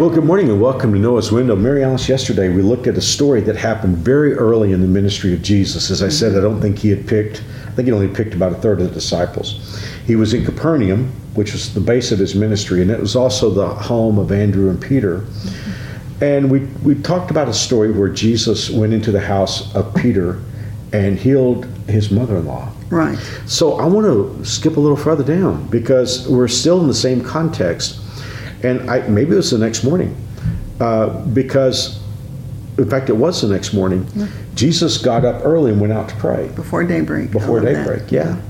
Well, good morning and welcome to Noah's Window. Mary Alice, yesterday we looked at a story that happened very early in the ministry of Jesus. As I said, I don't think he had picked, I think he only picked about a third of the disciples. He was in Capernaum, which was the base of his ministry, and it was also the home of Andrew and Peter. And we, we talked about a story where Jesus went into the house of Peter and healed his mother in law. Right. So I want to skip a little further down because we're still in the same context, and I, maybe it was the next morning, uh, because in fact it was the next morning. Jesus got up early and went out to pray Before daybreak. Before love that. daybreak. Yeah.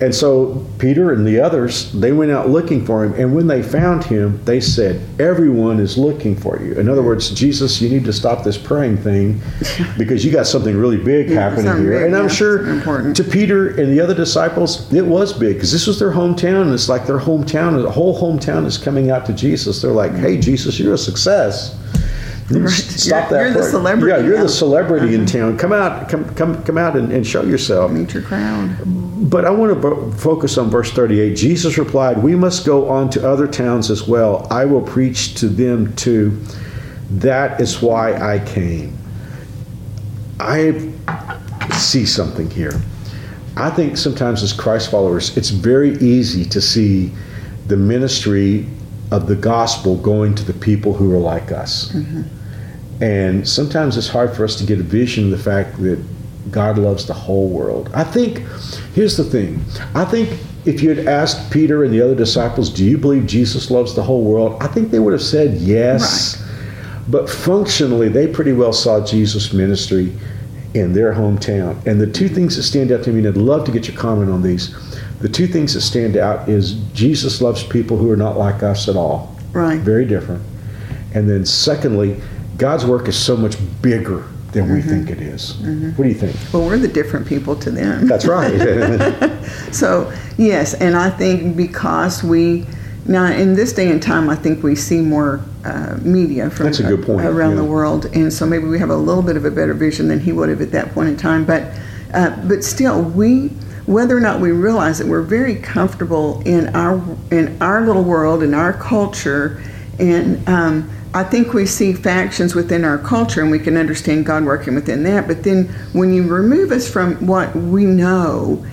And so Peter and the others, they went out looking for him. And when they found him, they said, Everyone is looking for you. In other words, Jesus, you need to stop this praying thing because you got something really big Yeah, happening here. big, and I'm sure to Peter and the other disciples, it was big because this was their hometown. And it's like their hometown, the whole hometown is coming out to Jesus. They're like, Hey, Jesus, you're a success. Right. Stop You're- that. you're the celebrity Yeah, you're now. the celebrity in uh-huh. town. Come out, come, come, come out and, and show yourself. Meet your crowd. But I want to bo- focus on verse 38. Jesus replied, We must go on to other towns as well. I will preach to them too. That is why I came. I see something here. I think sometimes as Christ followers, it's very easy to see the ministry of the gospel going to the people who are like us. Mm-hmm. And sometimes it's hard for us to get a vision of the fact that God loves the whole world. I think, here's the thing I think if you had asked Peter and the other disciples, Do you believe Jesus loves the whole world? I think they would have said yes. But functionally, they pretty well saw Jesus' ministry in their hometown. And the two things that stand out to me, and I'd love to get your comment on these. The two things that stand out is Jesus loves people who are not like us at all Right. very different. And then secondly, God's work is so much bigger than we think it is. What do you think? Well, we're the different people to them. That's right. So, yes, and I think because we, now in this day and time, I think we see more uh, media from That's a good point, around yeah. the world. And so maybe we have a little bit of a better vision than he would have at that point in time. But, uh, but still, we, whether or not we realize it, we're very comfortable in our, in our little world, in our culture. And um, I think we see factions within our culture and we can understand God working within that. But then when you remove us from what we know,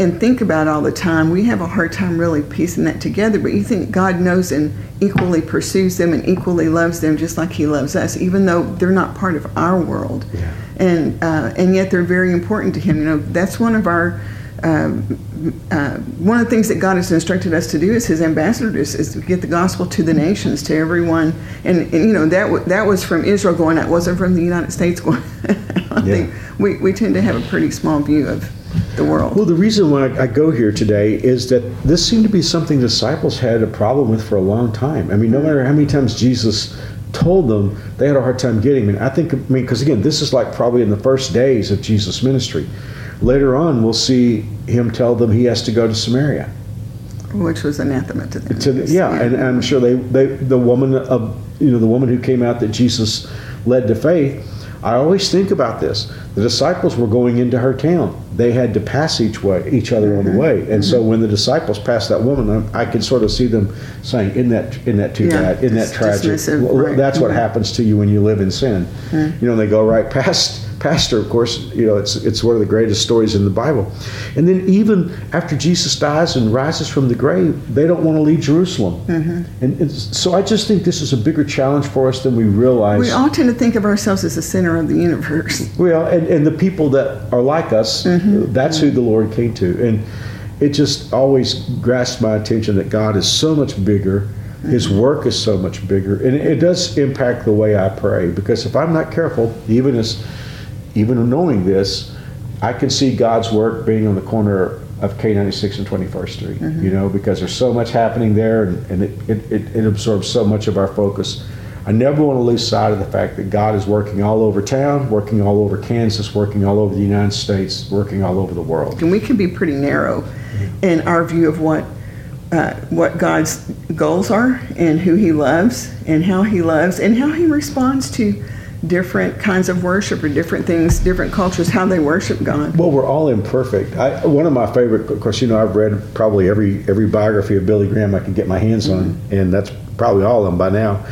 and think about all the time, we have a hard time really piecing that together. But you think God knows and equally pursues them and equally loves them just like He loves us, even though they're not part of our world. Yeah. And uh, and yet they're very important to Him. You know, that's one of our um, uh, one of the things that God has instructed us to do as His ambassadors is to get the gospel to the nations, to everyone. And, and you know that w- that was from Israel going. That wasn't from the United States going. I Yeah. think we, we tend to have a pretty small view of the world. well, the reason why I go here today is that this seemed to be something disciples had a problem with for a long time. I mean, no matter how many times Jesus told them, they had a hard time getting. I mean, I think, I mean, because again, this is like probably in the first days of Jesus' ministry. Later on, we'll see him tell them he has to go to Samaria. which was anathema to them. to the, yeah, and I'm sure they, they the woman of you know the woman who came out that Jesus led to faith. I always think about this. The disciples were going into her town. They had to pass each way, each other on the mm-hmm. way, and so mm-hmm. when the disciples passed that woman, I, I could sort of see them saying, "In that, in that too Yeah, bad, in that tragic." Well, right. That's what Mhm. happens to you when you live in sin. Mm-hmm. You know, they go right past pastor. Of course, you know it's it's one of the greatest stories in the Bible. And then even after Jesus dies and rises from the grave, they don't want to leave Jerusalem. Mm-hmm. And it's, so I just think this is a bigger challenge for us than we realize. We all tend to think of ourselves as the center of the universe. Well, and, and the people that are like us, that's who the Lord came to. And it just always grasps my attention that God is so much bigger. His work is so much bigger. And it does impact the way I pray because if I'm not careful, even as even knowing this, I can see God's work being on the corner of K96 and 21st Street, you know, because there's so much happening there and, and it, it, it, it absorbs so much of our focus. I never want to lose sight of the fact that God is working all over town, working all over Kansas, working all over the United States, working all over the world. And we can be pretty narrow in our view of what uh, what God's goals are and who He loves and how He loves and how He responds to different kinds of worship or different things, different cultures, how they worship God. Well, we're all imperfect. I, one of my favorite, of course, you know, I've read probably every every biography of Billy Graham I can get my hands on, mm-hmm. and that's probably all of them by now.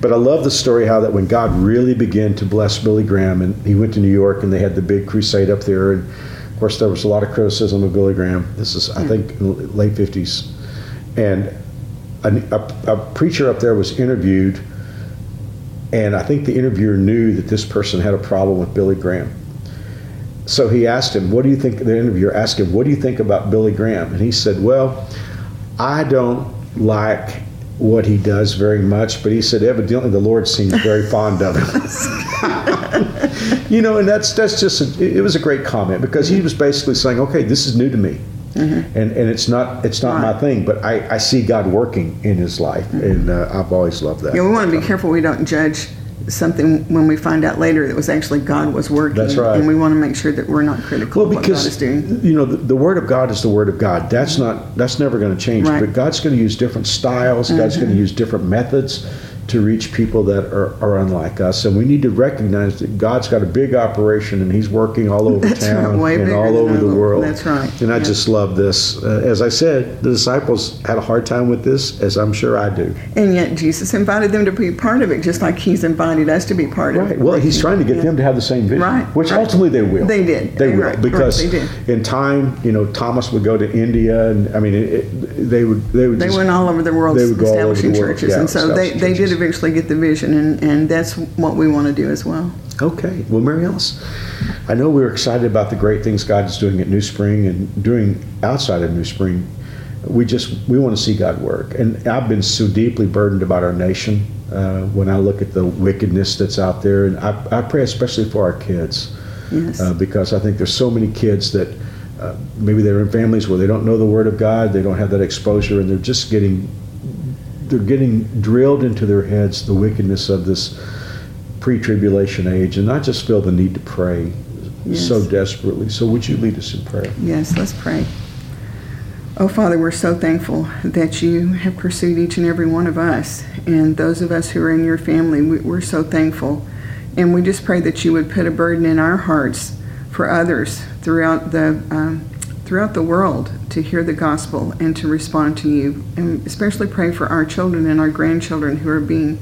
But I love the story how that when God really began to bless Billy Graham, and he went to New York and they had the big crusade up there, and of course there was a lot of criticism of Billy Graham. This is, I mm-hmm. think, in the late 50s. And a, a, a preacher up there was interviewed, and I think the interviewer knew that this person had a problem with Billy Graham. So he asked him, What do you think? The interviewer asked him, What do you think about Billy Graham? And he said, Well, I don't like what he does very much, but he said, Evidently the Lord seems very fond of him. Oh, you know, and that's that's just a, it was a great comment because he was basically saying, Okay, this is new to me. Mm-hmm. And, and it's not it's not right. my thing, but I, I see God working in his life, mm-hmm. and uh, I've always loved that. Yeah, we want to be careful we don't judge something when we find out later that was actually God was working. That's right. And we want to make sure that we're not critical well, because, of what God is doing. You know, the, the, Word of God is the Word of God. That's not that's never going to change. Right. But God's going to use different styles. Mm-hmm. God's going to use different methods to reach people that are, are unlike us. And we need to recognize that God's got a big operation and He's working all over That's town right, and all over the world. That's right. And I just love this. Uh, as I said, the disciples had a hard time with this, as I'm sure I do. And yet Jesus invited them to be part of it, just like He's invited us to be part right. of it. Right. Well, He's trying to get yeah. them to have the same vision, right. which right. ultimately they will. They did. They, will. Right. Because they did. in time, you know, Thomas would go to India, and I mean, it, it, they would. They would. They just, went all over the world they would go establishing the churches, yeah, and so they, they did eventually get the vision and, and that's what we want to do as well. Okay. Well, Mary Alice, I know we're excited about the great things God is doing at New Spring and doing outside of New Spring. We just we want to see God work, and I've been so deeply burdened about our nation uh, when I look at the wickedness that's out there, and I, I pray especially for our kids, yes. uh, because I think there's so many kids that uh, maybe they're in families where they don't know the Word of God, they don't have that exposure, and they're just getting they're getting drilled into their heads the wickedness of this pre-tribulation age, and I just feel the need to pray yes. so desperately. So would you lead us in prayer? Yes, let's pray. Oh, Father, we're so thankful that you have pursued each and every one of us, and those of us who are in your family. We're so thankful, and we just pray that you would put a burden in our hearts for others throughout the um, throughout the world to hear the gospel and to respond to you. And especially pray for our children and our grandchildren who are being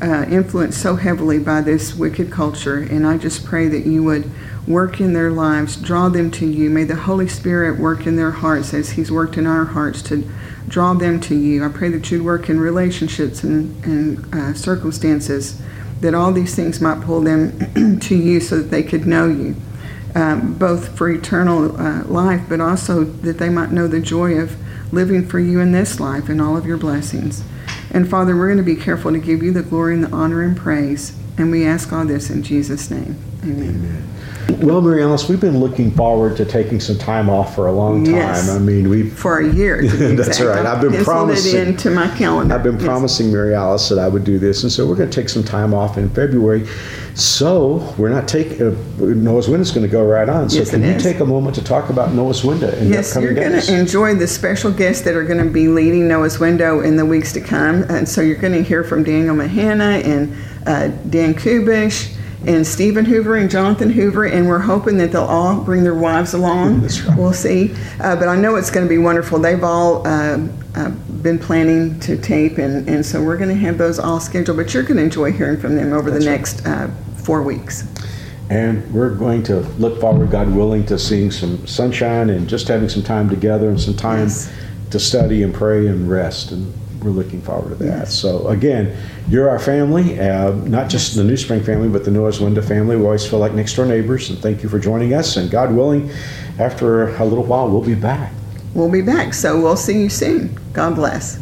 uh, influenced so heavily by this wicked culture. And I just pray that you would work in their lives, draw them to you. May the Holy Spirit work in their hearts as He's worked in our hearts to draw them to you. I pray that you'd work in relationships and, and uh, circumstances, that all these things might pull them to you so that they could know you um, both for eternal uh, life, but also that they might know the joy of living for you in this life and all of your blessings. And Father, we're going to be careful to give you the glory and the honor and praise. And we ask all this in Jesus' name. Amen. Amen. Well, Mary Alice, we've been looking forward to taking some time off for a long time. Yes. I mean, we for a year. that's right. I've been promising it into my calendar. I've been yes. promising Mary Alice that I would do this, and so we're going to take some time off in February. So we're not taking uh, Noah's Window is going to go right on. So yes, can you take a moment to talk about Noah's Window? And yes, you're going to enjoy the special guests that are going to be leading Noah's Window in the weeks to come, and so you're going to hear from Daniel Mahana and uh, Dan Kubish and Stephen Hoover and Jonathan Hoover, and we're hoping that they'll all bring their wives along. Right. We'll see. Uh, but I know it's going to be wonderful. They've all uh, uh, been planning to tape, and, and so we're going to have those all scheduled. But you're going to enjoy hearing from them over That's the next right. Uh, four weeks. And we're going to look forward, God willing, to seeing some sunshine and just having some time together and some time yes. to study and pray and rest. And we're looking forward to that. Yes. So again, you're our family, uh, not just the New Spring family, but the Noah's Window family. We always feel like next door neighbors, and thank you for joining us. And God willing, after a little while, we'll be back. We'll be back. So we'll see you soon. God bless.